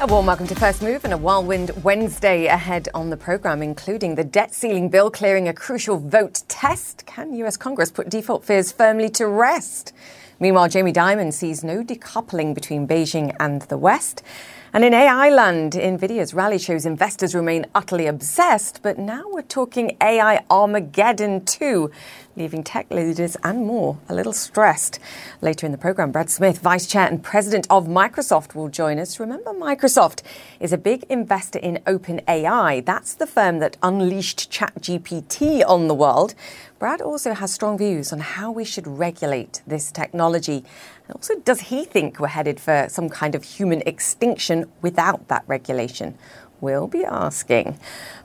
A warm welcome to First Move and a whirlwind Wednesday ahead on the programme, including the debt ceiling bill clearing a crucial vote test. Can US Congress put default fears firmly to rest? Meanwhile, Jamie Dimon sees no decoupling between Beijing and the West. And in AI land, NVIDIA's rally shows investors remain utterly obsessed, but now we're talking AI Armageddon too, leaving tech leaders and more a little stressed. Later in the program, Brad Smith, Vice Chair and President of Microsoft, will join us. Remember, Microsoft is a big investor in OpenAI. That's the firm that unleashed ChatGPT on the world. Brad also has strong views on how we should regulate this technology. And also, does he think we're headed for some kind of human extinction without that regulation? We'll be asking.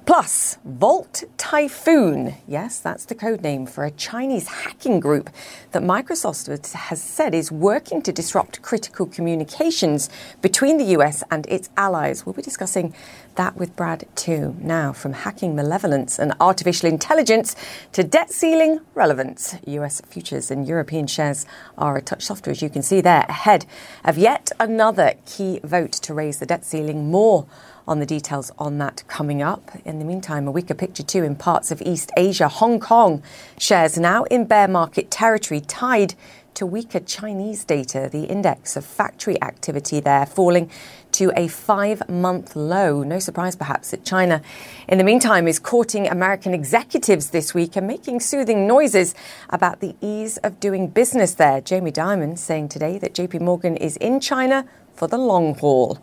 Plus, Volt Typhoon. Yes, that's the code name for a Chinese hacking group that Microsoft has said is working to disrupt critical communications between the US and its allies. We'll be discussing that with Brad too. Now, from hacking malevolence and artificial intelligence to debt ceiling relevance, US futures and European shares are a touch softer, as you can see there, ahead of yet another key vote to raise the debt ceiling more on the details on that coming up. In the meantime, a weaker picture too in parts of East Asia. Hong Kong shares now in bear market territory, tied to weaker Chinese data. The index of factory activity there falling to a five month low. No surprise, perhaps, that China, in the meantime, is courting American executives this week and making soothing noises about the ease of doing business there. Jamie Dimon saying today that JP Morgan is in China for the long haul.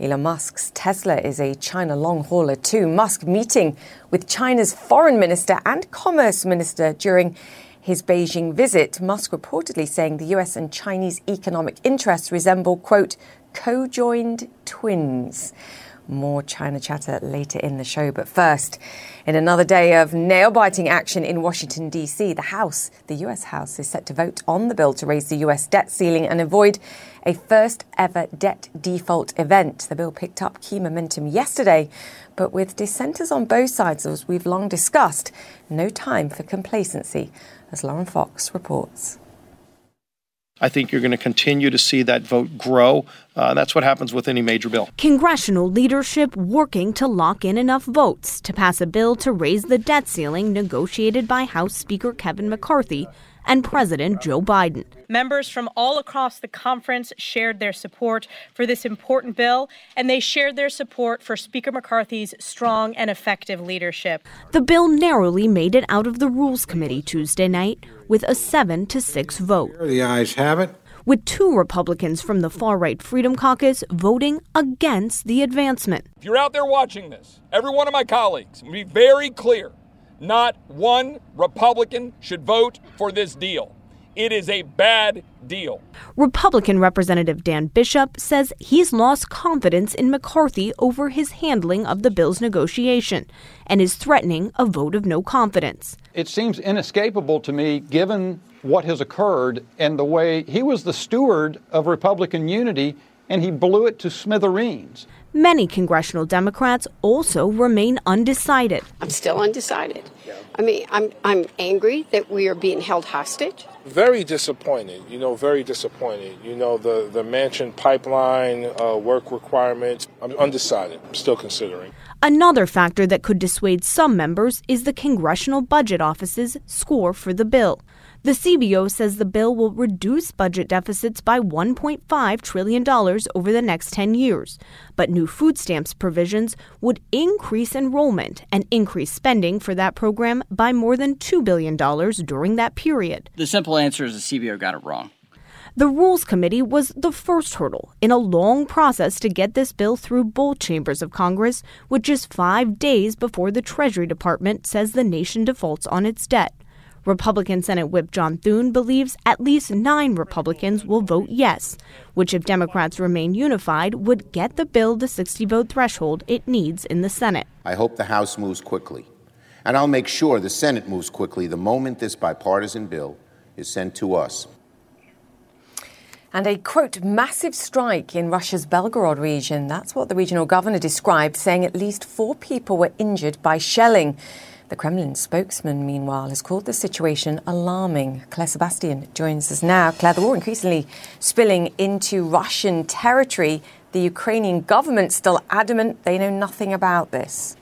Elon Musk's Tesla is a China long hauler too. Musk meeting with China's foreign minister and commerce minister during his Beijing visit. Musk reportedly saying the US and Chinese economic interests resemble, quote, co joined twins. More China chatter later in the show. But first, in another day of nail biting action in Washington, D.C., the House, the U.S. House, is set to vote on the bill to raise the U.S. debt ceiling and avoid a first ever debt default event. The bill picked up key momentum yesterday, but with dissenters on both sides, as we've long discussed, no time for complacency, as Lauren Fox reports. I think you're going to continue to see that vote grow. Uh, that's what happens with any major bill. Congressional leadership working to lock in enough votes to pass a bill to raise the debt ceiling negotiated by House Speaker Kevin McCarthy and President Joe Biden. Members from all across the conference shared their support for this important bill, and they shared their support for Speaker McCarthy's strong and effective leadership. The bill narrowly made it out of the Rules Committee Tuesday night with a 7 to 6 vote. The ayes have it. With two Republicans from the far right Freedom Caucus voting against the advancement. If you're out there watching this, every one of my colleagues, be very clear not one Republican should vote for this deal. It is a bad deal. Republican Representative Dan Bishop says he's lost confidence in McCarthy over his handling of the bill's negotiation and is threatening a vote of no confidence. It seems inescapable to me, given what has occurred and the way he was the steward of Republican unity and he blew it to smithereens. Many congressional Democrats also remain undecided. I'm still undecided. Yeah. I mean, I'm I'm angry that we are being held hostage. Very disappointed. You know, very disappointed. You know, the the Manchin pipeline uh, work requirements. I'm undecided. I'm still considering. Another factor that could dissuade some members is the Congressional Budget Office's score for the bill. The CBO says the bill will reduce budget deficits by $1.5 trillion over the next 10 years. But new food stamps provisions would increase enrollment and increase spending for that program by more than $2 billion during that period. The simple answer is the CBO got it wrong. The Rules Committee was the first hurdle in a long process to get this bill through both chambers of Congress, with just five days before the Treasury Department says the nation defaults on its debt. Republican Senate Whip John Thune believes at least nine Republicans will vote yes, which, if Democrats remain unified, would get the bill the 60 vote threshold it needs in the Senate. I hope the House moves quickly. And I'll make sure the Senate moves quickly the moment this bipartisan bill is sent to us. And a quote, massive strike in Russia's Belgorod region. That's what the regional governor described, saying at least four people were injured by shelling. The Kremlin spokesman, meanwhile, has called the situation alarming. Claire Sebastian joins us now. Claire, the war increasingly spilling into Russian territory. the Ukrainian government still adamant they know nothing about this.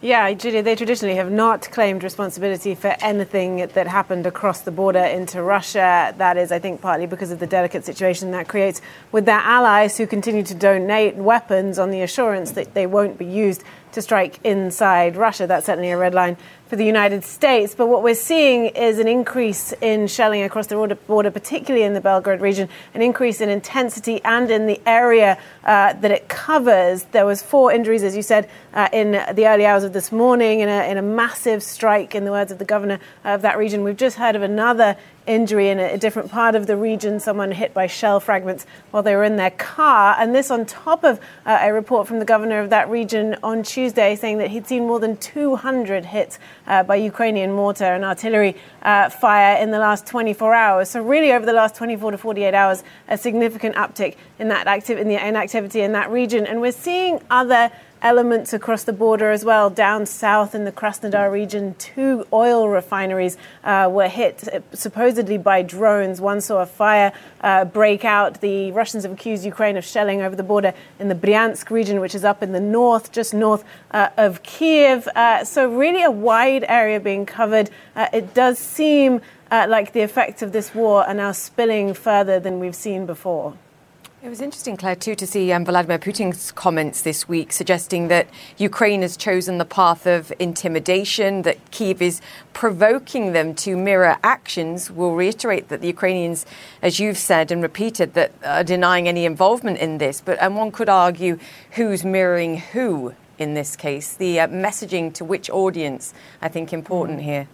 Yeah, Julia, they traditionally have not claimed responsibility for anything that happened across the border into Russia. That is, I think, partly because of the delicate situation that creates with their allies who continue to donate weapons on the assurance that they won't be used to strike inside Russia. That's certainly a red line for the United States. But what we're seeing is an increase in shelling across the border, particularly in the Belgorod region, an increase in intensity and in the area uh, that it covers. There was four injuries, as you said, uh, in the early hours of this morning in a, in a massive strike, in the words of the governor of that region. We've just heard of another injury in a, different part of the region, someone hit by shell fragments while they were in their car. And this on top of uh, a report from the governor of that region on Tuesday saying that he'd seen more than 200 hits uh, by Ukrainian mortar and artillery uh, fire in the last 24 hours. So, really, over the last 24 to 48 hours, a significant uptick in that in the activity in that region. And we're seeing other elements across the border as well. Down south in the Krasnodar region, two oil refineries uh, were hit uh, supposedly by drones. One saw a fire uh, break out. The Russians have accused Ukraine of shelling over the border in the Bryansk region, which is up in the north, just north uh, of Kiev. Uh, so, really, a wide area being covered. Uh, it does seem like the effects of this war are now spilling further than we've seen before. It was interesting, Claire, too, to see um, Vladimir Putin's comments this week suggesting that Ukraine has chosen the path of intimidation, that Kiev is provoking them to mirror actions. We'll reiterate that the Ukrainians, as you've said and repeated, that are denying any involvement in this. But and one could argue who's mirroring who in this case. The uh, messaging to which audience, I think, important mm. here.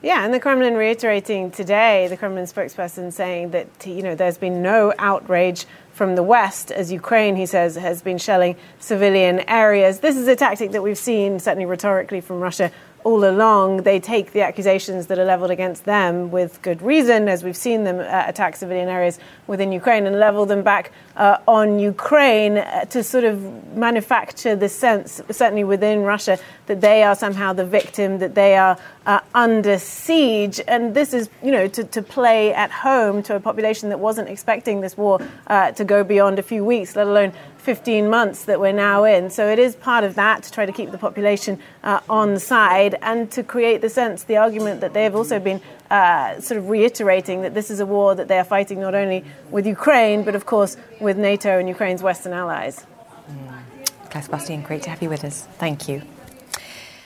Yeah, and the Kremlin reiterating today, the Kremlin spokesperson saying that you know there's been no outrage from the West as Ukraine, he says, has been shelling civilian areas. This is a tactic that we've seen, certainly rhetorically, from Russia all along. They take the accusations that are leveled against them with good reason, as we've seen them uh, attack civilian areas within Ukraine, and level them back uh, on Ukraine uh, to sort of manufacture the sense, certainly within Russia, that they are somehow the victim, that they are uh, under siege. And this is, you know, to, to play at home to a population that wasn't expecting this war uh, to go beyond a few weeks, let alone 15 months that we're now in. So it is part of that to try to keep the population uh, on side and to create the sense, the argument that they have also been uh, sort of reiterating that this is a war that they are fighting not only with Ukraine, but of course with NATO and Ukraine's Western allies. Mm. Sebastian, great to have you with us. Thank you.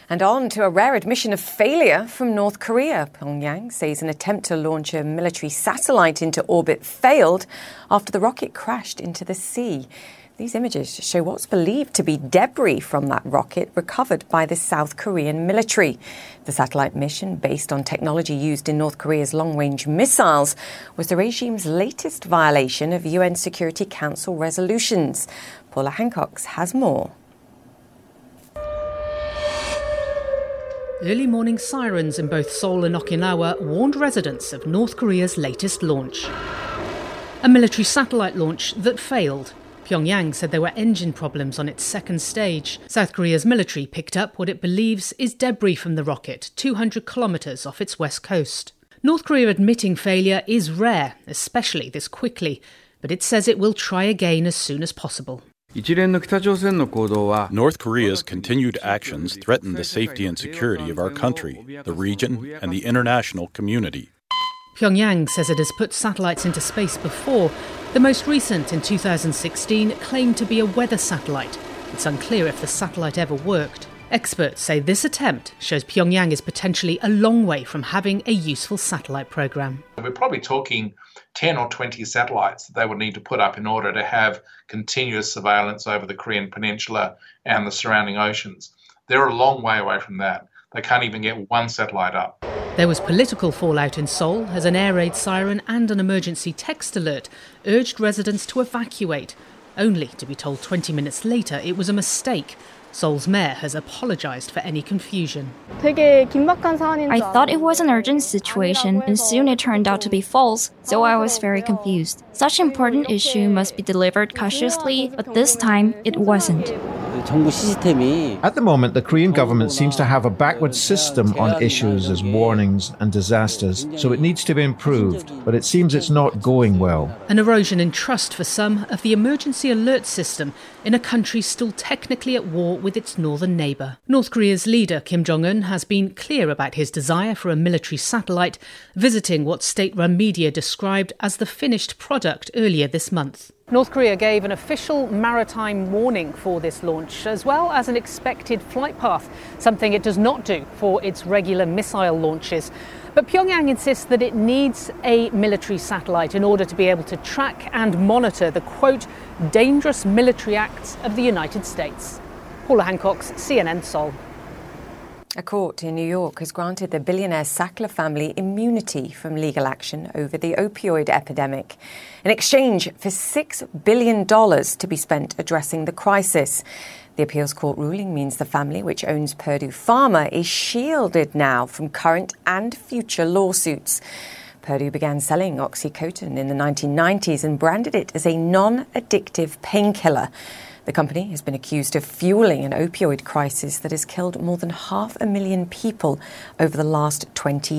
And on to a rare admission of failure from North Korea. Pyongyang says an attempt to launch a military satellite into orbit failed after the rocket crashed into the sea. These images show what's believed to be debris from that rocket recovered by the South Korean military. The satellite mission, based on technology used in North Korea's long range missiles, was the regime's latest violation of UN Security Council resolutions. Paula Hancocks has more. Early morning sirens in both Seoul and Okinawa warned residents of North Korea's latest launch. A military satellite launch that failed. Pyongyang said there were engine problems on its second stage. South Korea's military picked up what it believes is debris from the rocket, 200 kilometres off its west coast. North Korea admitting failure is rare, especially this quickly, but it says it will try again as soon as possible. North Korea's continued actions threaten the safety and security of our country, the region, and the international community. Pyongyang says it has put satellites into space before. The most recent, in 2016, claimed to be a weather satellite. It's unclear if the satellite ever worked. Experts say this attempt shows Pyongyang is potentially a long way from having a useful satellite program. We're probably talking 10 or 20 satellites that they would need to put up in order to have continuous surveillance over the Korean Peninsula and the surrounding oceans. They're a long way away from that. They can't even get one satellite up. There was political fallout in Seoul as an air raid siren and an emergency text alert urged residents to evacuate, only to be told 20 minutes later it was a mistake Seoul's mayor has apologized for any confusion. I thought it was an urgent situation, and soon it turned out to be false, so I was very confused. Such important issue must be delivered cautiously, but this time it wasn't. At the moment, the Korean government seems to have a backward system on issues as warnings and disasters, so it needs to be improved, but it seems it's not going well. An erosion in trust for some of the emergency alert system in a country still technically at war with its northern neighbour. North Korea's leader, Kim Jong un, has been clear about his desire for a military satellite, visiting what state run media described as the finished product earlier this month. North Korea gave an official maritime warning for this launch, as well as an expected flight path, something it does not do for its regular missile launches. But Pyongyang insists that it needs a military satellite in order to be able to track and monitor the quote, dangerous military acts of the United States. Paula Hancocks CNN Seoul. A court in New York has granted the billionaire Sackler family immunity from legal action over the opioid epidemic in exchange for $6 billion to be spent addressing the crisis. The appeals court ruling means the family, which owns Purdue Pharma, is shielded now from current and future lawsuits. Purdue began selling Oxycontin in the 1990s and branded it as a non addictive painkiller. The company has been accused of fueling an opioid crisis that has killed more than half a million people over the last 20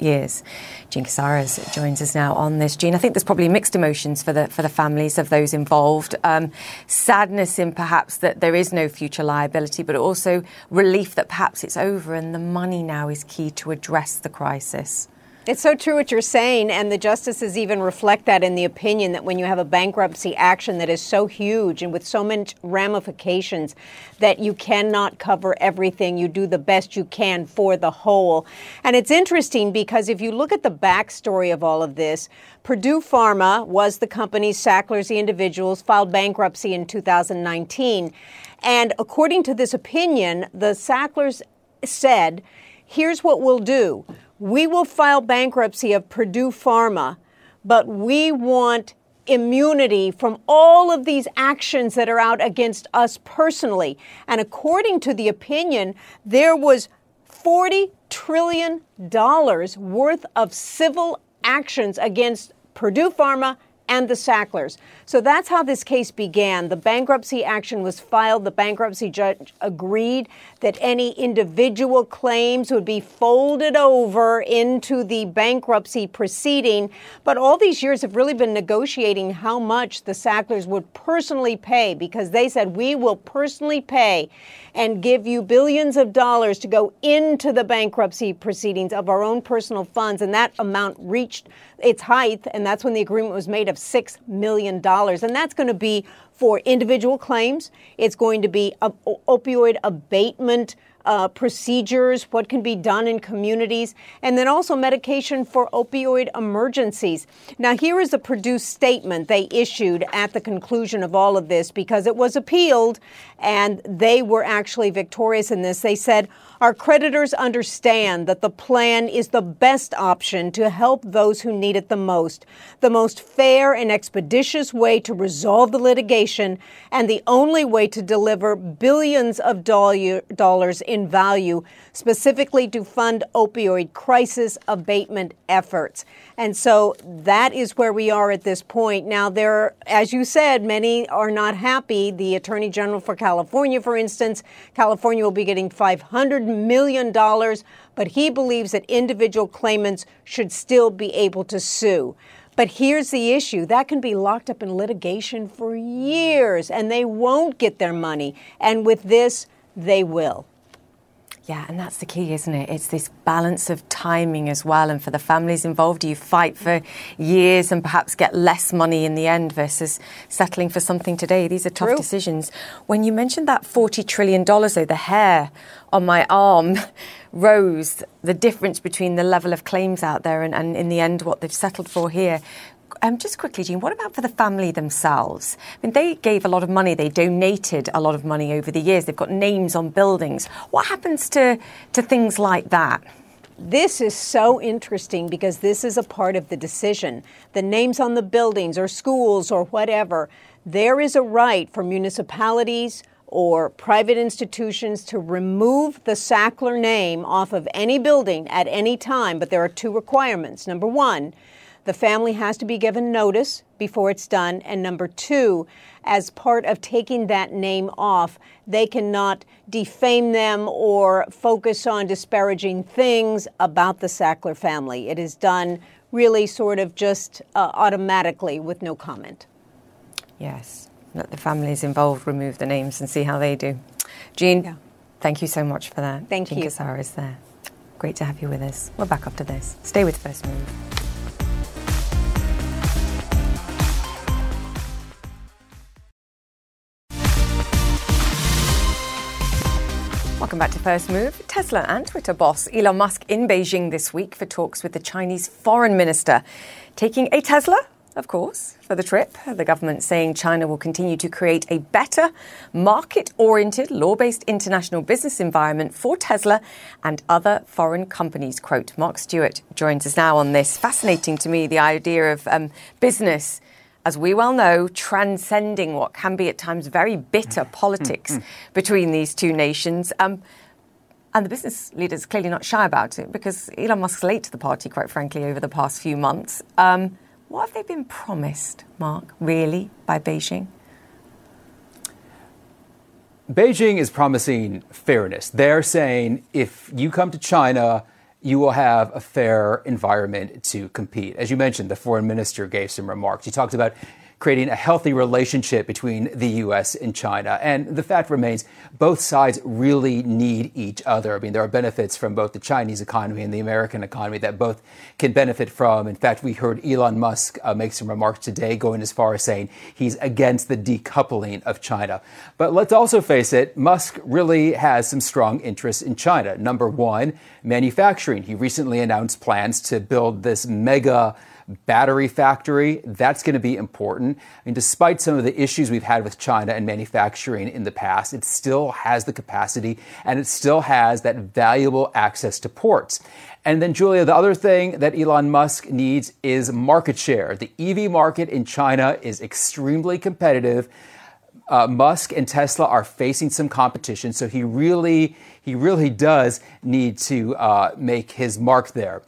years. Jean Casarez joins us now on this. Jean, I think there's probably mixed emotions for the for the families of those involved. Um, sadness in perhaps that there is no future liability, but also relief that perhaps it's over and the money now is key to address the crisis. It's so true what you're saying, and the justices even reflect that in the opinion that when you have a bankruptcy action that is so huge and with so many ramifications that you cannot cover everything, you do the best you can for the whole. And it's interesting because if you look at the backstory of all of this, Purdue Pharma was the company, Sacklers, the individuals, filed bankruptcy in 2019. And according to this opinion, the Sacklers said, here's what we'll do we will file bankruptcy of Purdue Pharma, but we want immunity from all of these actions that are out against us personally. And according to the opinion, there was $40 trillion worth of civil actions against Purdue Pharma and the Sacklers. So that's how this case began. The bankruptcy action was filed. The bankruptcy judge agreed that any individual claims would be folded over into the bankruptcy proceeding. But all these years have really been negotiating how much the Sacklers would personally pay because they said, we will personally pay and give you billions of dollars to go into the bankruptcy proceedings of our own personal funds. And that amount reached its height, and that's when the agreement was made of $6 million. And that's going to be for individual claims. It's going to be opioid abatement uh, procedures, what can be done in communities, and then also medication for opioid emergencies. Now, here is the Purdue statement they issued at the conclusion of all of this because it was appealed and they were actually victorious in this. They said, our creditors understand that the plan is the best option to help those who need it the most, the most fair and expeditious way to resolve the litigation, and the only way to deliver billions of dollars in value, specifically to fund opioid crisis abatement efforts. And so that is where we are at this point. Now, there, as you said, many are not happy. The Attorney General for California, for instance, California will be getting $500 million, but he believes that individual claimants should still be able to sue. But here's the issue that can be locked up in litigation for years, and they won't get their money. And with this, they will. Yeah, and that's the key, isn't it? It's this balance of timing as well. And for the families involved, you fight for years and perhaps get less money in the end versus settling for something today. These are tough True. decisions. When you mentioned that $40 trillion, though, the hair on my arm rose, the difference between the level of claims out there and, and in the end what they've settled for here. Um, just quickly, Jean, what about for the family themselves? I mean, they gave a lot of money, they donated a lot of money over the years, they've got names on buildings. What happens to, to things like that? This is so interesting because this is a part of the decision. The names on the buildings or schools or whatever, there is a right for municipalities or private institutions to remove the Sackler name off of any building at any time, but there are two requirements. Number one, the family has to be given notice before it's done. And number two, as part of taking that name off, they cannot defame them or focus on disparaging things about the Sackler family. It is done really sort of just uh, automatically with no comment. Yes. Let the families involved remove the names and see how they do. Jean, yeah. thank you so much for that. Thank Jean you. Casarez is there. Great to have you with us. We're back after this. Stay with First Move. Welcome back to First Move. Tesla and Twitter boss Elon Musk in Beijing this week for talks with the Chinese foreign minister, taking a Tesla of course, for the trip. The government saying China will continue to create a better, market oriented, law based international business environment for Tesla and other foreign companies. Quote Marc Stewart joins us now on this. Fascinating to me, the idea of um, business. As we well know, transcending what can be at times very bitter mm. politics mm. between these two nations. Um, and the business leaders clearly not shy about it because Elon Musk's late to the party, quite frankly, over the past few months. Um, what have they been promised, Marc, really, by Beijing? Beijing is promising fairness. They're saying if you come to China, you will have a fair environment to compete. As you mentioned, the foreign minister gave some remarks. He talked about creating a healthy relationship between the U.S. and China. And the fact remains, both sides really need each other. I mean, there are benefits from both the Chinese economy and the American economy that both can benefit from. In fact, we heard Elon Musk uh, make some remarks today going as far as saying he's against the decoupling of China. But let's also face it, Musk really has some strong interests in China. Number one, manufacturing. He recently announced plans to build this mega battery factory. That's going to be important. I mean, despite some of the issues we've had with China and manufacturing in the past, it still has the capacity and it still has that valuable access to ports. And then, Julia, the other thing that Elon Musk needs is market share. The EV market in China is extremely competitive. Uh, Musk and Tesla are facing some competition, so he really, he really does need to uh, make his mark there.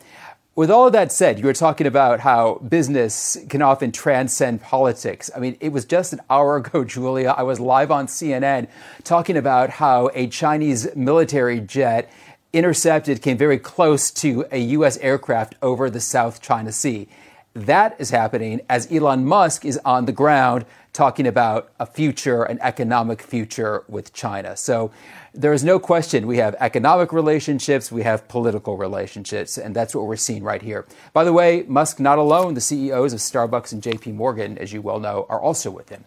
With all of that said, you were talking about how business can often transcend politics. I mean, it was just an hour ago, Julia. I was live on CNN talking about how a Chinese military jet intercepted, came very close to a U.S. aircraft over the South China Sea. That is happening as Elon Musk is on the ground talking about a future, an economic future with China. So there is no question we have economic relationships, we have political relationships, and that's what we're seeing right here. By the way, Musk not alone, the CEOs of Starbucks and JP Morgan, as you well know, are also with him.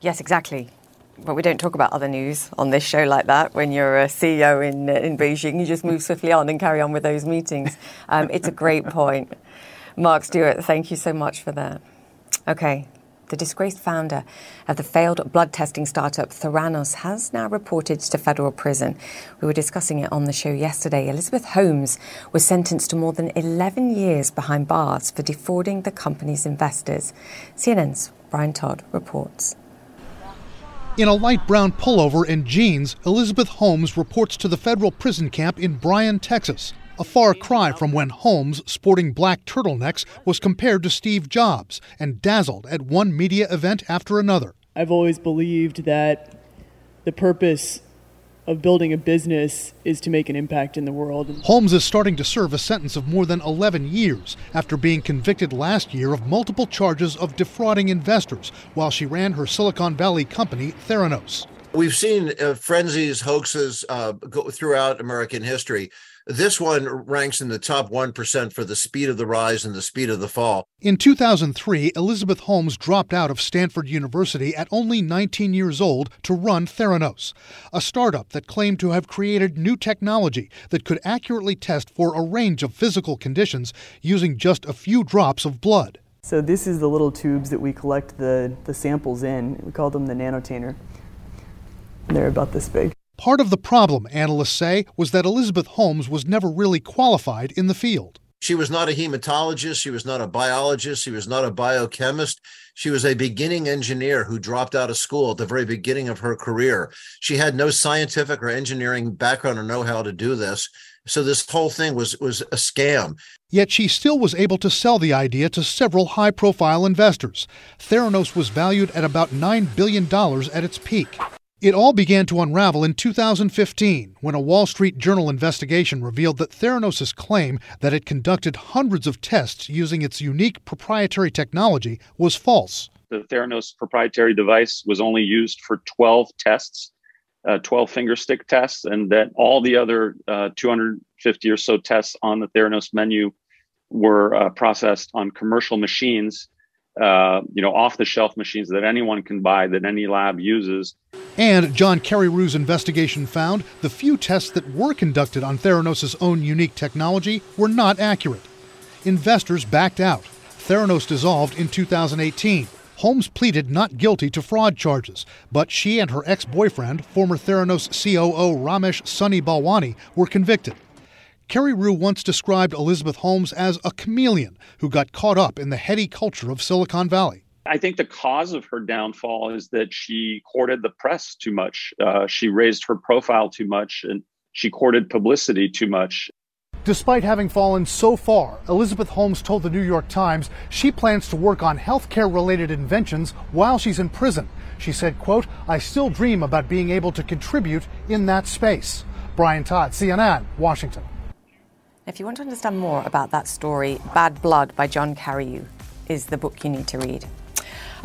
Yes, exactly. But we don't talk about other news on this show like that. When you're a CEO in, in Beijing, you just move swiftly on and carry on with those meetings. Um, it's a great point. Marc Stewart, thank you so much for that. Okay, the disgraced founder of the failed blood testing startup Theranos has now reported to federal prison. We were discussing it on the show yesterday. Elizabeth Holmes was sentenced to more than 11 years behind bars for defrauding the company's investors. CNN's Brian Todd reports. In a light brown pullover and jeans, Elizabeth Holmes reports to the federal prison camp in Bryan, Texas a far cry from when Holmes, sporting black turtlenecks, was compared to Steve Jobs and dazzled at one media event after another. I've always believed that the purpose of building a business is to make an impact in the world. Holmes is starting to serve a sentence of more than 11 years after being convicted last year of multiple charges of defrauding investors while she ran her Silicon Valley company, Theranos. We've seen uh, frenzies, hoaxes uh, go throughout American history. This one ranks in the top 1% for the speed of the rise and the speed of the fall. In 2003, Elizabeth Holmes dropped out of Stanford University at only 19 years old to run Theranos, a startup that claimed to have created new technology that could accurately test for a range of physical conditions using just a few drops of blood. So, this is the little tubes that we collect the, the samples in. We call them the nanotainer. They're about this big. Part of the problem, analysts say, was that Elizabeth Holmes was never really qualified in the field. She was not a hematologist. She was not a biologist. She was not a biochemist. She was a beginning engineer who dropped out of school at the very beginning of her career. She had no scientific or engineering background or know how to do this. So this whole thing was was a scam. Yet she still was able to sell the idea to several high profile investors. Theranos was valued at about $9 billion at its peak. It all began to unravel in 2015 when a Wall Street Journal investigation revealed that Theranos' claim that it conducted hundreds of tests using its unique proprietary technology was false. The Theranos proprietary device was only used for 12 tests, uh, 12 finger stick tests, and that all the other uh, 250 or so tests on the Theranos menu were uh, processed on commercial machines uh, you know, off the shelf machines that anyone can buy, that any lab uses. And John Carreyrou's investigation found the few tests that were conducted on Theranos' own unique technology were not accurate. Investors backed out. Theranos dissolved in 2018. Holmes pleaded not guilty to fraud charges, but she and her ex boyfriend, former Theranos COO Ramesh Sunny Balwani, were convicted. Carreyrou once described Elizabeth Holmes as a chameleon who got caught up in the heady culture of Silicon Valley. I think the cause of her downfall is that she courted the press too much. Uh, she raised her profile too much and she courted publicity too much. Despite having fallen so far, Elizabeth Holmes told the New York Times she plans to work on healthcare related inventions while she's in prison. She said, quote, I still dream about being able to contribute in that space. Brian Todd, CNN, Washington. If you want to understand more about that story, Bad Blood by John Carreyrou is the book you need to read.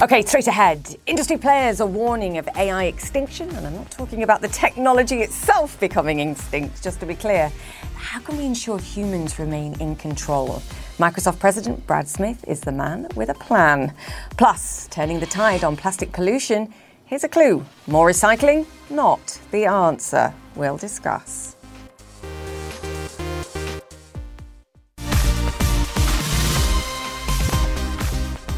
Okay, straight ahead. Industry players are warning of AI extinction, and I'm not talking about the technology itself becoming extinct, just to be clear. How can we ensure humans remain in control? Microsoft President Brad Smith is the man with a plan. Plus, turning the tide on plastic pollution. Here's a clue more recycling? Not the answer. We'll discuss.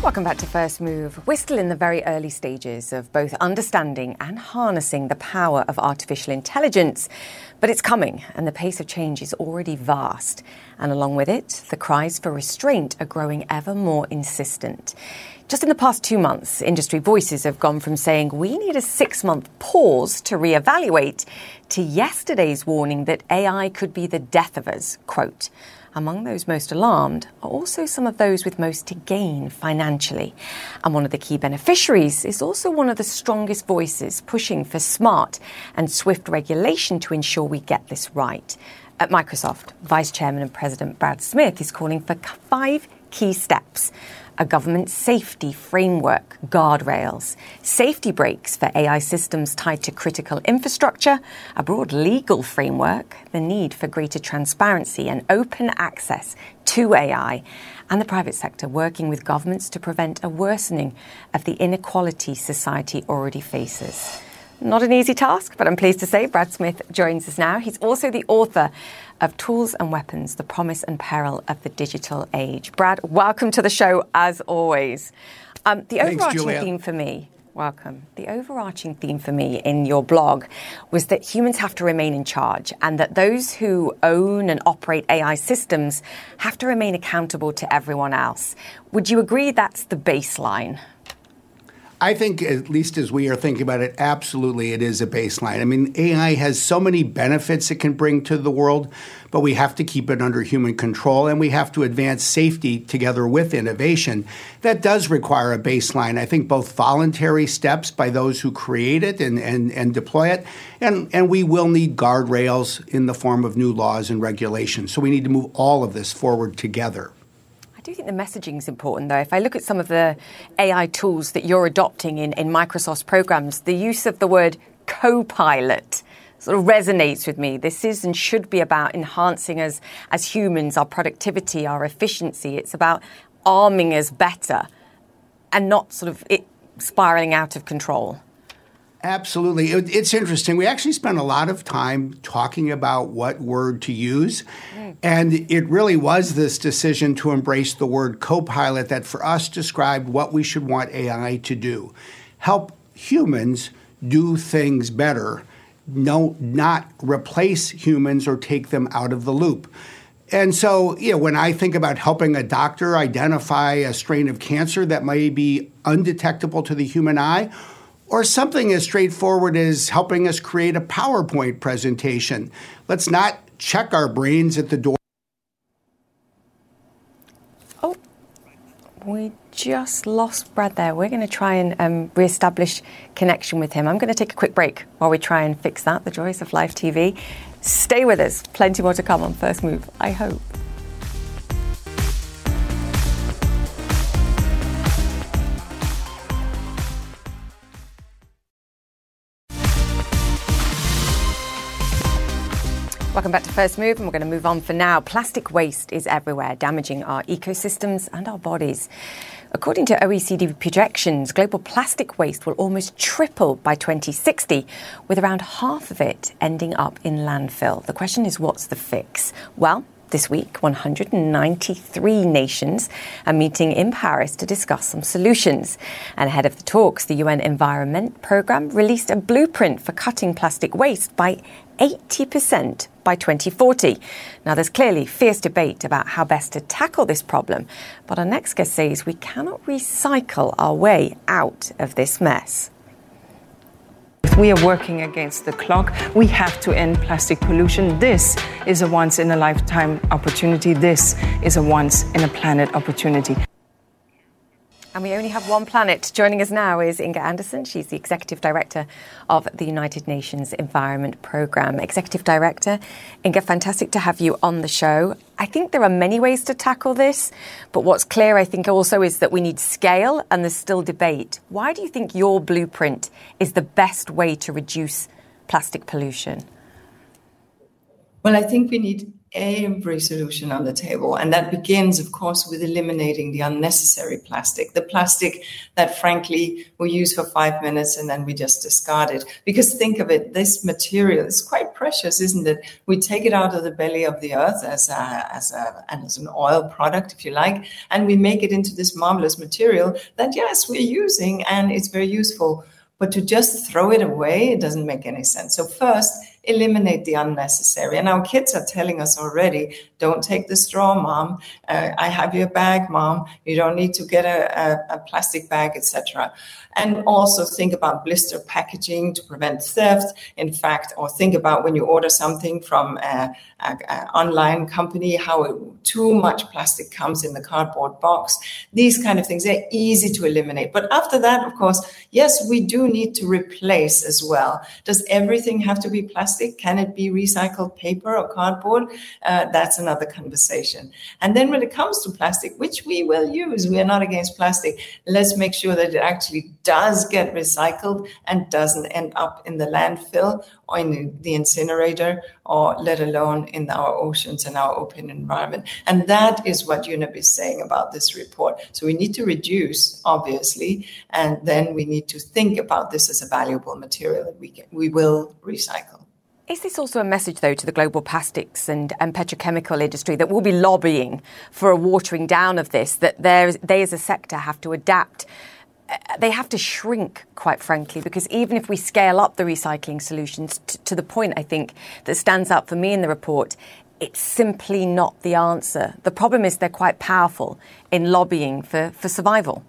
Welcome back to First Move. We're still in the very early stages of both understanding and harnessing the power of artificial intelligence, but it's coming and the pace of change is already vast. And along with it, the cries for restraint are growing ever more insistent. Just in the past two months, industry voices have gone from saying we need a six month pause to reevaluate to yesterday's warning that AI could be the death of us. Quote, among those most alarmed are also some of those with most to gain financially. And one of the key beneficiaries is also one of the strongest voices pushing for smart and swift regulation to ensure we get this right. At Microsoft, Vice Chairman and President Brad Smith is calling for five key steps a government safety framework, guardrails, safety brakes for AI systems tied to critical infrastructure, a broad legal framework, the need for greater transparency and open access to AI, and the private sector working with governments to prevent a worsening of the inequality society already faces. Not an easy task, but I'm pleased to say Brad Smith joins us now. He's also the author of Tools and Weapons The Promise and Peril of the Digital Age. Brad, welcome to the show as always. Um, the Thanks, overarching Julia. theme for me, welcome. The overarching theme for me in your blog was that humans have to remain in charge and that those who own and operate AI systems have to remain accountable to everyone else. Would you agree that's the baseline? I think, at least as we are thinking about it, absolutely it is a baseline. I mean, AI has so many benefits it can bring to the world, but we have to keep it under human control and we have to advance safety together with innovation. That does require a baseline. I think both voluntary steps by those who create it and, and, and deploy it, and, and we will need guardrails in the form of new laws and regulations. So we need to move all of this forward together do think the messaging is important, though. If I look at some of the AI tools that you're adopting in, in Microsoft's programs, the use of the word co-pilot sort of resonates with me. This is and should be about enhancing us as humans, our productivity, our efficiency. It's about arming us better and not sort of it spiraling out of control. Absolutely. It's interesting. We actually spent a lot of time talking about what word to use. And it really was this decision to embrace the word co pilot that for us described what we should want AI to do help humans do things better, no, not replace humans or take them out of the loop. And so, you know, when I think about helping a doctor identify a strain of cancer that may be undetectable to the human eye, or something as straightforward as helping us create a PowerPoint presentation. Let's not check our brains at the door. Oh, we just lost Brad there. We're going to try and um, re-establish connection with him. I'm going to take a quick break while we try and fix that. The joys of live TV. Stay with us. Plenty more to come on First Move. I hope. Welcome back to First Move, and we're going to move on for now. Plastic waste is everywhere, damaging our ecosystems and our bodies. According to OECD projections, global plastic waste will almost triple by 2060, with around half of it ending up in landfill. The question is, what's the fix? Well, this week, 193 nations are meeting in Paris to discuss some solutions. And ahead of the talks, the UN Environment Programme released a blueprint for cutting plastic waste by 80% by 2040. Now, there's clearly fierce debate about how best to tackle this problem, but our next guest says we cannot recycle our way out of this mess. We are working against the clock, we have to end plastic pollution. This is a once in a lifetime opportunity. This is a once in a planet opportunity. And we only have one planet. Joining us now is Inger Andersen. She's the Executive Director of the United Nations Environment Programme. Executive Director, Inger, fantastic to have you on the show. I think there are many ways to tackle this, but what's clear, I think, also is that we need scale and there's still debate. Why do you think your blueprint is the best way to reduce plastic pollution? Well, I think we need every solution on the table. And that begins, of course, with eliminating the unnecessary plastic, the plastic that, frankly, we use for five minutes and then we just discard it. Because think of it, this material is quite precious, isn't it? We take it out of the belly of the earth as, a, as, a, as an oil product, if you like, and we make it into this marvelous material that, yes, we're using and it's very useful. But to just throw it away, it doesn't make any sense. So, first, eliminate the unnecessary. And our kids are telling us already don't take the straw, mom. Uh, I have your bag, mom. You don't need to get a, a, a plastic bag, etc. And also think about blister packaging to prevent theft. In fact, or think about when you order something from an online company, how it, too much plastic comes in the cardboard box. These kind of things, they're easy to eliminate. But after that, of course, yes, we do need to replace as well. Does everything have to be plastic? Plastic? Can it be recycled paper or cardboard? Uh, that's another conversation. And then when it comes to plastic, which we will use, we are not against plastic, let's make sure that it actually does get recycled and doesn't end up in the landfill or in the incinerator or let alone in our oceans and our open environment. And that is what UNEP is saying about this report. So we need to reduce, obviously, and then we need to think about this as a valuable material that we, can, we will recycle. Is this also a message, though, to the global plastics and, and petrochemical industry that will be lobbying for a watering down of this, that they as a sector have to adapt? Uh, they have to shrink, quite frankly, because even if we scale up the recycling solutions t- to the point, I think, that stands out for me in the report, it's simply not the answer. The problem is they're quite powerful in lobbying for, for survival.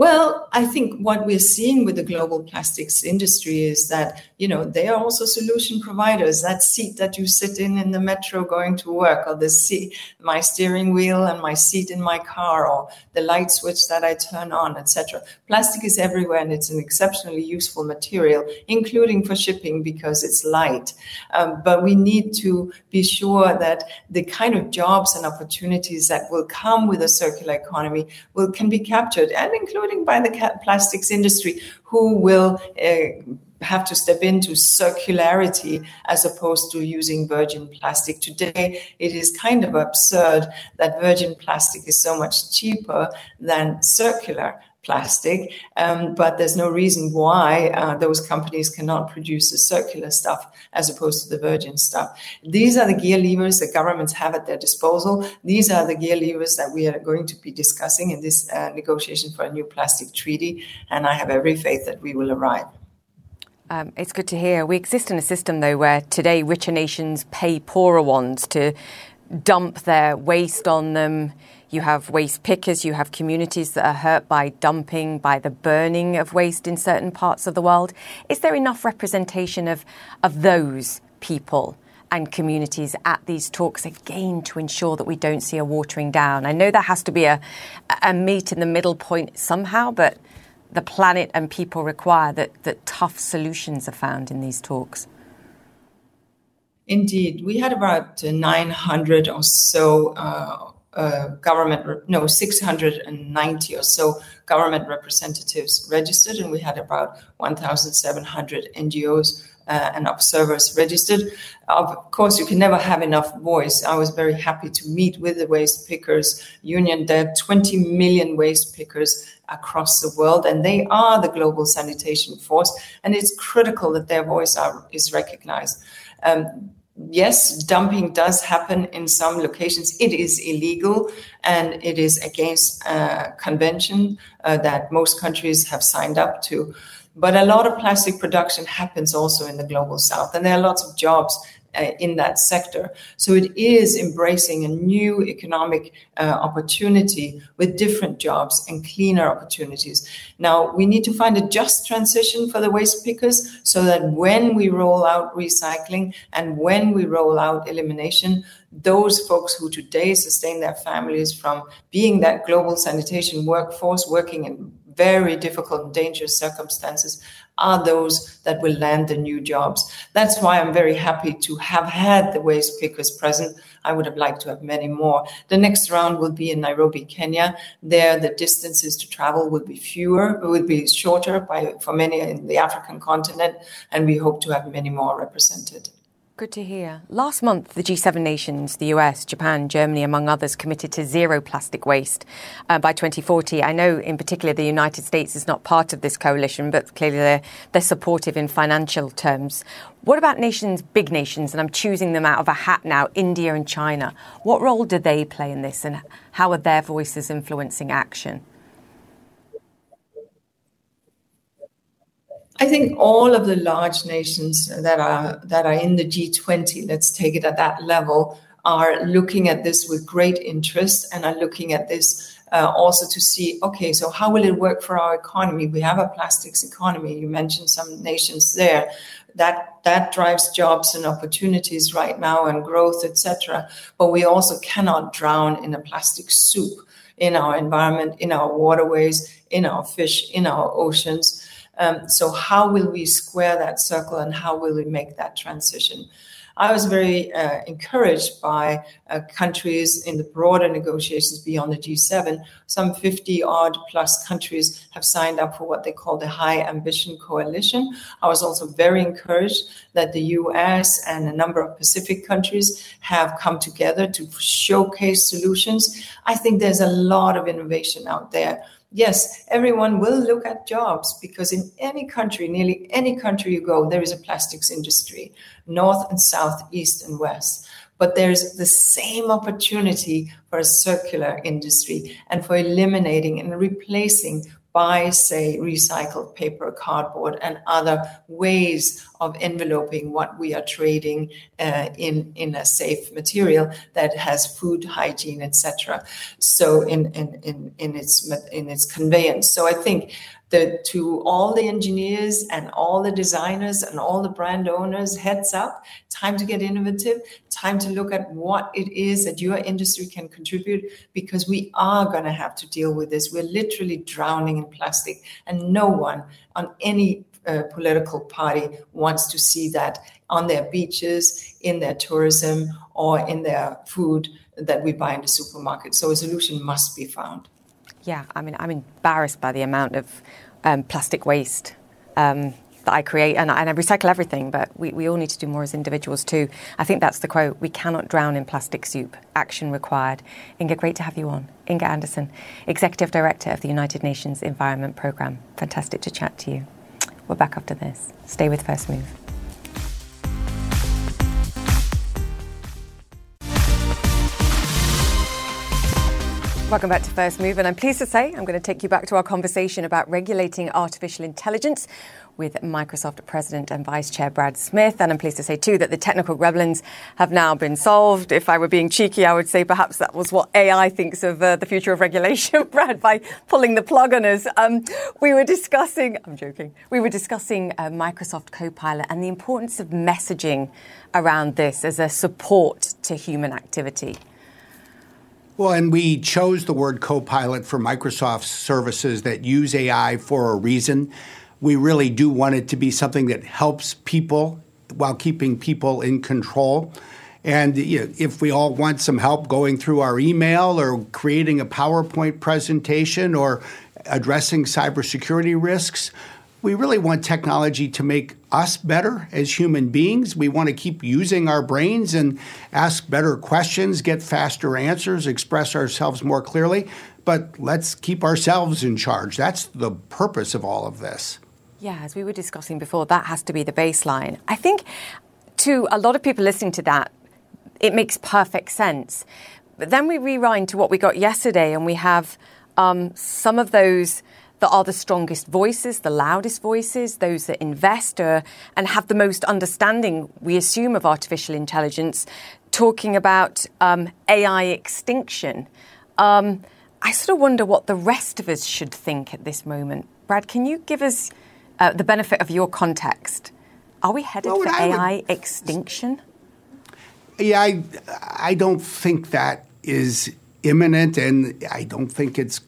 Well, I think what we're seeing with the global plastics industry is that, you know, they are also solution providers. That seat that you sit in in the metro going to work, or the seat, my steering wheel and my seat in my car, or the light switch that I turn on, etc. Plastic is everywhere and it's an exceptionally useful material, including for shipping because it's light. Um, but we need to be sure that the kind of jobs and opportunities that will come with a circular economy will can be captured and including including by the plastics industry, who will uh, have to step into circularity as opposed to using virgin plastic. Today, it is kind of absurd that virgin plastic is so much cheaper than circular plastic, um, but there's no reason why uh, those companies cannot produce the circular stuff as opposed to the virgin stuff. These are the gear levers that governments have at their disposal. These are the gear levers that we are going to be discussing in this uh, negotiation for a new plastic treaty, and I have every faith that we will arrive. Um, it's good to hear. We exist in a system, though, where today richer nations pay poorer ones to dump their waste on them you have waste pickers, you have communities that are hurt by dumping, by the burning of waste in certain parts of the world. Is there enough representation of, of those people and communities at these talks again to ensure that we don't see a watering down? I know there has to be a, a meet in the middle point somehow, but the planet and people require that, that tough solutions are found in these talks. Indeed, we had about 900 or so uh, uh, government, no, 690 or so government representatives registered, and we had about 1,700 NGOs uh, and observers registered. Of course, you can never have enough voice. I was very happy to meet with the waste pickers union. There are 20 million waste pickers across the world, and they are the global sanitation force, and it's critical that their voice are, is recognized. Um, yes, dumping does happen in some locations. It is illegal and it is against a convention uh, that most countries have signed up to. But a lot of plastic production happens also in the global south, and there are lots of jobs uh, in that sector. So it is embracing a new economic uh, opportunity with different jobs and cleaner opportunities. Now, we need to find a just transition for the waste pickers so that when we roll out recycling and when we roll out elimination, those folks who today sustain their families from being that global sanitation workforce working in very difficult and dangerous circumstances are those that will land the new jobs. That's why I'm very happy to have had the waste pickers present. I would have liked to have many more. The next round will be in Nairobi, Kenya. There, the distances to travel will be fewer, will be shorter by, for many in the African continent, and we hope to have many more represented. Good to hear. Last month, the G7 nations, the US, Japan, Germany, among others, committed to zero plastic waste uh, by 2040. I know, in particular, the United States is not part of this coalition, but clearly they're, they're supportive in financial terms. What about nations, big nations, and I'm choosing them out of a hat now, India and China? What role do they play in this, and how are their voices influencing action? I think all of the large nations that are that are in the G20, let's take it at that level, are looking at this with great interest and are looking at this uh, also to see okay, so how will it work for our economy? We have a plastics economy. You mentioned some nations there. That that drives jobs and opportunities right now and growth, etc. But we also cannot drown in a plastic soup in our environment, in our waterways, in our fish, in our oceans. Um, so, how will we square that circle and how will we make that transition? I was very uh, encouraged by uh, countries in the broader negotiations beyond the G7. Some 50 odd plus countries have signed up for what they call the High Ambition Coalition. I was also very encouraged that the US and a number of Pacific countries have come together to showcase solutions. I think there's a lot of innovation out there yes, everyone will look at jobs because in any country, nearly any country you go, there is a plastics industry, north and south, east and west. But there's the same opportunity for a circular industry and for eliminating and replacing by, say, recycled paper, cardboard, and other ways of enveloping what we are trading uh, in in a safe material that has food hygiene, etc. So in, in in in its in its conveyance. So I think the, to all the engineers and all the designers and all the brand owners, heads up, time to get innovative, time to look at what it is that your industry can contribute because we are going to have to deal with this. We're literally drowning in plastic, and no one on any uh, political party wants to see that on their beaches, in their tourism, or in their food that we buy in the supermarket. So a solution must be found. Yeah, I mean, I'm embarrassed by the amount of um, plastic waste um, that I create, and, and, I recycle everything, but we, we all need to do more as individuals too. I think that's the quote we cannot drown in plastic soup, action required. Inger, great to have you on. Inger Andersen, Executive Director of the United Nations Environment Programme. Fantastic to chat to you. We're back after this. Stay with First Move. Welcome back to First Move, and I'm pleased to say I'm going to take you back to our conversation about regulating artificial intelligence with Microsoft President and Vice Chair Brad Smith. And I'm pleased to say, too, that the technical gremlins have now been solved. If I were being cheeky, I would say perhaps that was what AI thinks of uh, the future of regulation, Brad, by pulling the plug on us. Um, we were discussing, I'm joking, we were discussing uh, Microsoft Copilot and the importance of messaging around this as a support to human activity. Well, and we chose the word Copilot for Microsoft's services that use AI for a reason. We really do want it to be something that helps people while keeping people in control. And you know, if we all want some help going through our email or creating a PowerPoint presentation or addressing cybersecurity risks, we really want technology to make us better as human beings. We want to keep using our brains and ask better questions, get faster answers, express ourselves more clearly. But let's keep ourselves in charge. That's the purpose of all of this. Yeah, as we were discussing before, that has to be the baseline. I think to a lot of people listening to that, it makes perfect sense. But then we rewind to what we got yesterday, and we have um, some of those that are the strongest voices, the loudest voices, those that invest uh, and have the most understanding, we assume, of artificial intelligence, talking about um, AI extinction. Um, I sort of wonder what the rest of us should think at this moment. Brad, can you give us uh, the benefit of your context? Are we headed well, for AI would... extinction? Yeah, I, I don't think that is imminent, and I don't think it's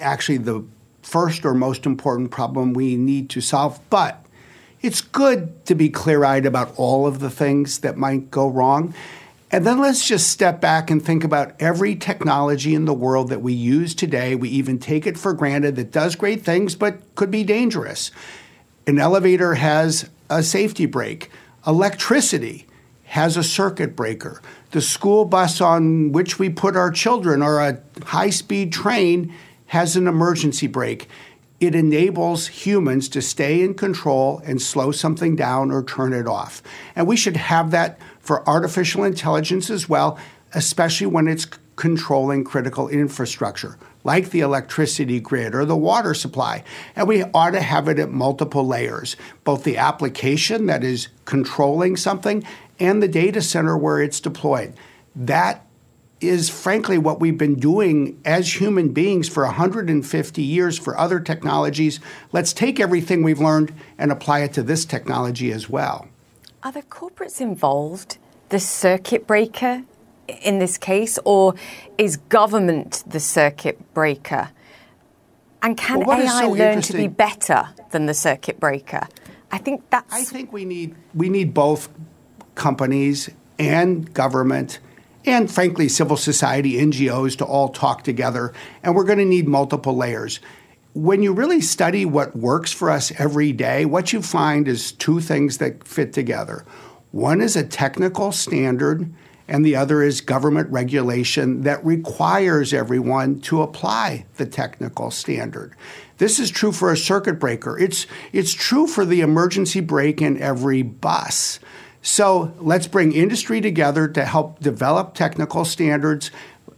actually the first or most important problem we need to solve. But it's good to be clear eyed about all of the things that might go wrong. And then let's just step back and think about every technology in the world that we use today. We even take it for granted that does great things but could be dangerous. An elevator has a safety brake, electricity has a circuit breaker. The school bus on which we put our children or a high speed train has an emergency brake. It enables humans to stay in control and slow something down or turn it off. And we should have that for artificial intelligence as well, especially when it's controlling critical infrastructure like the electricity grid or the water supply. And we ought to have it at multiple layers both the application that is controlling something and the data center where it's deployed. That is frankly what we've been doing as human beings for 150 years for other technologies. Let's take everything we've learned and apply it to this technology as well. Are the corporates involved, the circuit breaker in this case, or is government the circuit breaker? And can well, AI so learn to be better than the circuit breaker? I think that's. I think we need we need both companies and government and frankly, civil society, NGOs to all talk together. And we're going to need multiple layers. When you really study what works for us every day, what you find is two things that fit together. One is a technical standard, and the other is government regulation that requires everyone to apply the technical standard. This is true for a circuit breaker. It's, it's true for the emergency brake in every bus. So let's bring industry together to help develop technical standards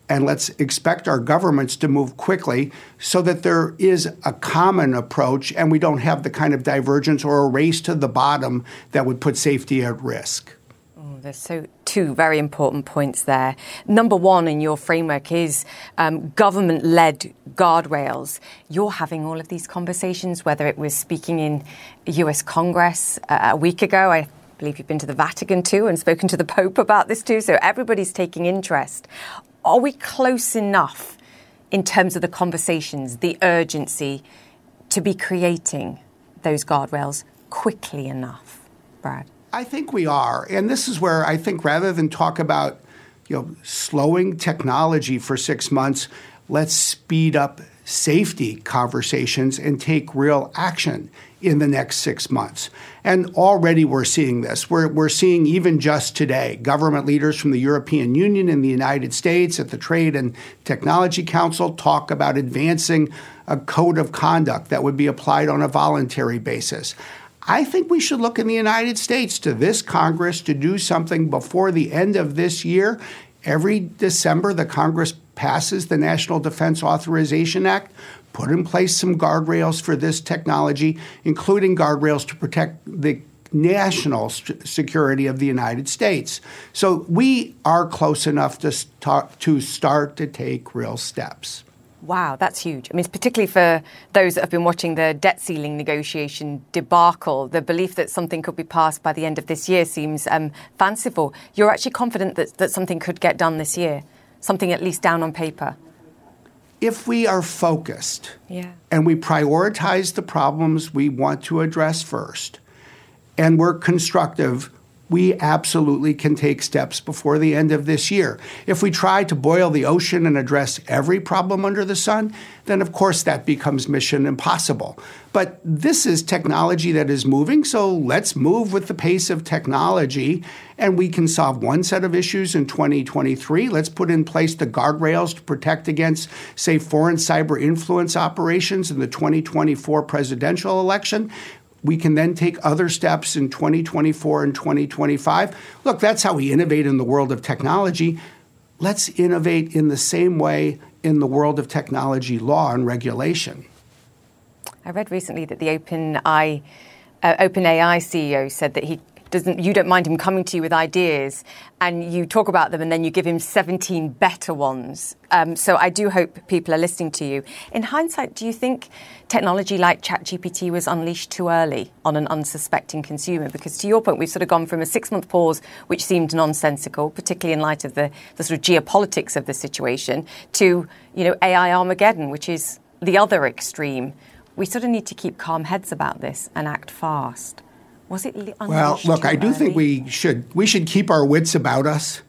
and let's expect our governments to move quickly so that there is a common approach and we don't have the kind of divergence or a race to the bottom that would put safety at risk. Oh, there's so two very important points there. Number one in your framework is um, government-led guardrails. You're having all of these conversations, whether it was speaking in U.S. Congress uh, a week ago. I I believe you've been to the Vatican too and spoken to the Pope about this too, so everybody's taking interest. Are we close enough in terms of the conversations, the urgency to be creating those guardrails quickly enough, Brad? I think we are. And this is where I think rather than talk about you know slowing technology for 6 months, let's speed up safety conversations and take real action in the next six months. And already we're seeing this. We're, we're seeing even just today government leaders from the European Union and the United States at the Trade and Technology Council talk about advancing a code of conduct that would be applied on a voluntary basis. I think we should look in the United States to this Congress to do something before the end of this year Every December, the Congress passes the National Defense Authorization Act, put in place some guardrails for this technology, including guardrails to protect the national security of the United States. So we are close enough to start, to start to take real steps. Wow, that's huge. I mean, particularly for those that have been watching the debt ceiling negotiation debacle, the belief that something could be passed by the end of this year seems um, fanciful. You're actually confident that, that something could get done this year, something at least down on paper? If we are focused yeah. and we prioritize the problems we want to address first, and we're constructive, we absolutely can take steps before the end of this year. If we try to boil the ocean and address every problem under the sun, then of course that becomes mission impossible. But this is technology that is moving, so let's move with the pace of technology and we can solve one set of issues in 2023. Let's put in place the guardrails to protect against, say, foreign cyber influence operations in the 2024 presidential election we can then take other steps in 2024 and 2025. Look, that's how we innovate in the world of technology. Let's innovate in the same way in the world of technology law and regulation. I read recently that the OpenAI, uh, CEO said that he doesn't you don't mind him coming to you with ideas and you talk about them and then you give him 17 better ones. Um, so i do hope people are listening to you. In hindsight do you think technology like chatgpt was unleashed too early on an unsuspecting consumer? Because to your point we've sort of gone from a six month pause which seemed nonsensical particularly in light of the, the sort of geopolitics of the situation to you know ai armageddon which is the other extreme. We sort of need to keep calm heads about this and act fast was it well? Look, I do early? think we should we should keep our wits about us.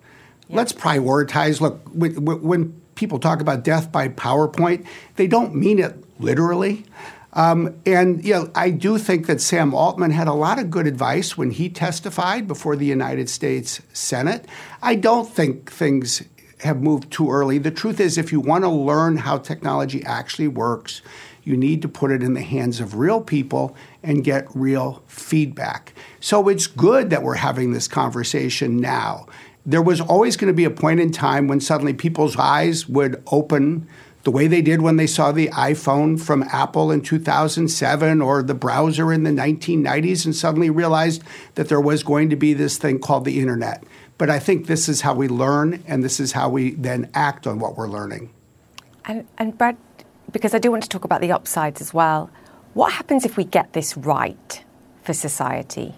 Yeah. Let's prioritize. Look, when people talk about death by PowerPoint, they don't mean it literally. Um, and you know, I do think that Sam Altman had a lot of good advice when he testified before the United States Senate. I don't think things have moved too early. The truth is, if you want to learn how technology actually works, you need to put it in the hands of real people and get real feedback. So it's good that we're having this conversation now. There was always going to be a point in time when suddenly people's eyes would open the way they did when they saw the iPhone from Apple in 2007 or the browser in the 1990s and suddenly realized that there was going to be this thing called the internet. But I think this is how we learn and this is how we then act on what we're learning. And, and Brad, because I do want to talk about the upsides as well. What happens if we get this right for society?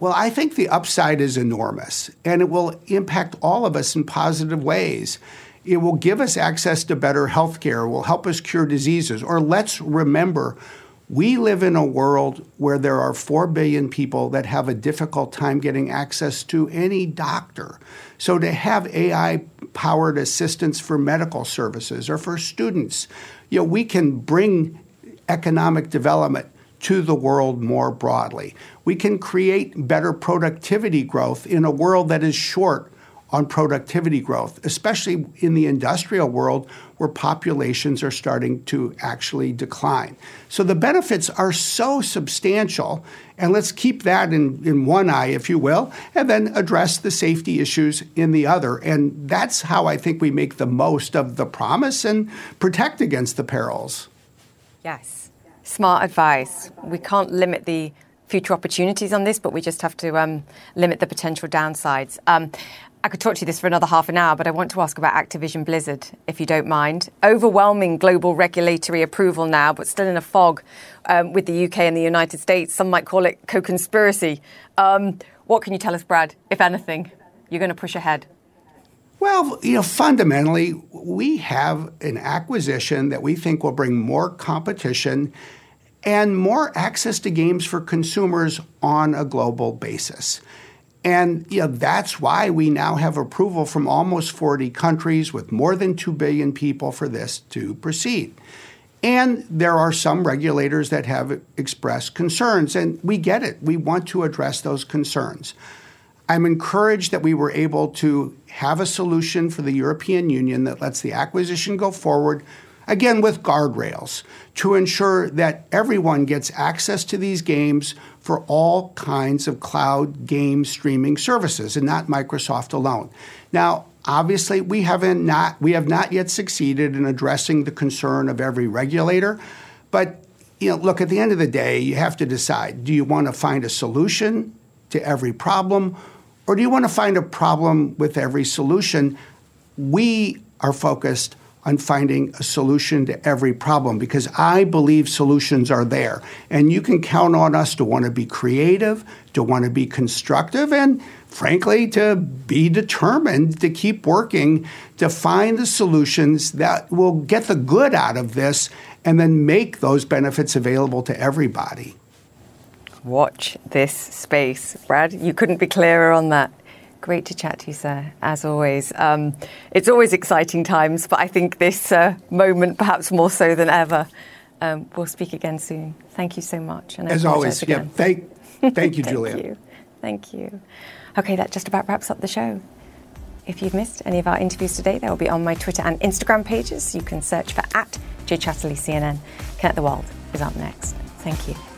Well, I think the upside is enormous, and it will impact all of us in positive ways. It will give us access to better health care, will help us cure diseases. Or let's remember, we live in a world where there are 4 billion people that have a difficult time getting access to any doctor. So to have AI powered assistance for medical services or for students, you know, we can bring economic development to the world more broadly. We can create better productivity growth in a world that is short on productivity growth, especially in the industrial world where populations are starting to actually decline. So the benefits are so substantial, and let's keep that in, in one eye, if you will, and then address the safety issues in the other. And that's how I think we make the most of the promise and protect against the perils. Yes. Smart advice. We can't limit the future opportunities on this, but we just have to um, limit the potential downsides. Um, I could talk to you this for another half an hour, but I want to ask about Activision Blizzard, if you don't mind. Overwhelming global regulatory approval now, but still in a fog um, with the UK and the United States. Some might call it co conspiracy. Um, what can you tell us, Brad, if anything? You're going to push ahead. Well, you know, fundamentally, we have an acquisition that we think will bring more competition and more access to games for consumers on a global basis. And you know, that's why we now have approval from almost 40 countries with more than 2 billion people for this to proceed. And there are some regulators that have expressed concerns, and we get it. We want to address those concerns. I'm encouraged that we were able to have a solution for the European Union that lets the acquisition go forward, again with guardrails, to ensure that everyone gets access to these games for all kinds of cloud game streaming services and not Microsoft alone. Now, obviously we haven't not we have not yet succeeded in addressing the concern of every regulator. But you know, look, at the end of the day, you have to decide do you want to find a solution to every problem, or do you want to find a problem with every solution? We are focused on finding a solution to every problem because I believe solutions are there. And you can count on us to want to be creative, to want to be constructive, and frankly, to be determined to keep working to find the solutions that will get the good out of this and then make those benefits available to everybody. Watch this space. Brad, you couldn't be clearer on that. Great to chat to you, sir, as always. Um, it's always exciting times, but I think this uh, moment perhaps more so than ever. Um, we'll speak again soon. Thank you so much. And as always, yeah, thank, thank you, Julia. thank you. Thank you. Okay, that just about wraps up the show. If you've missed any of our interviews today, they will be on my Twitter and Instagram pages. You can search for at Jay Chatterley CNN. Connect the World is up next. Thank you.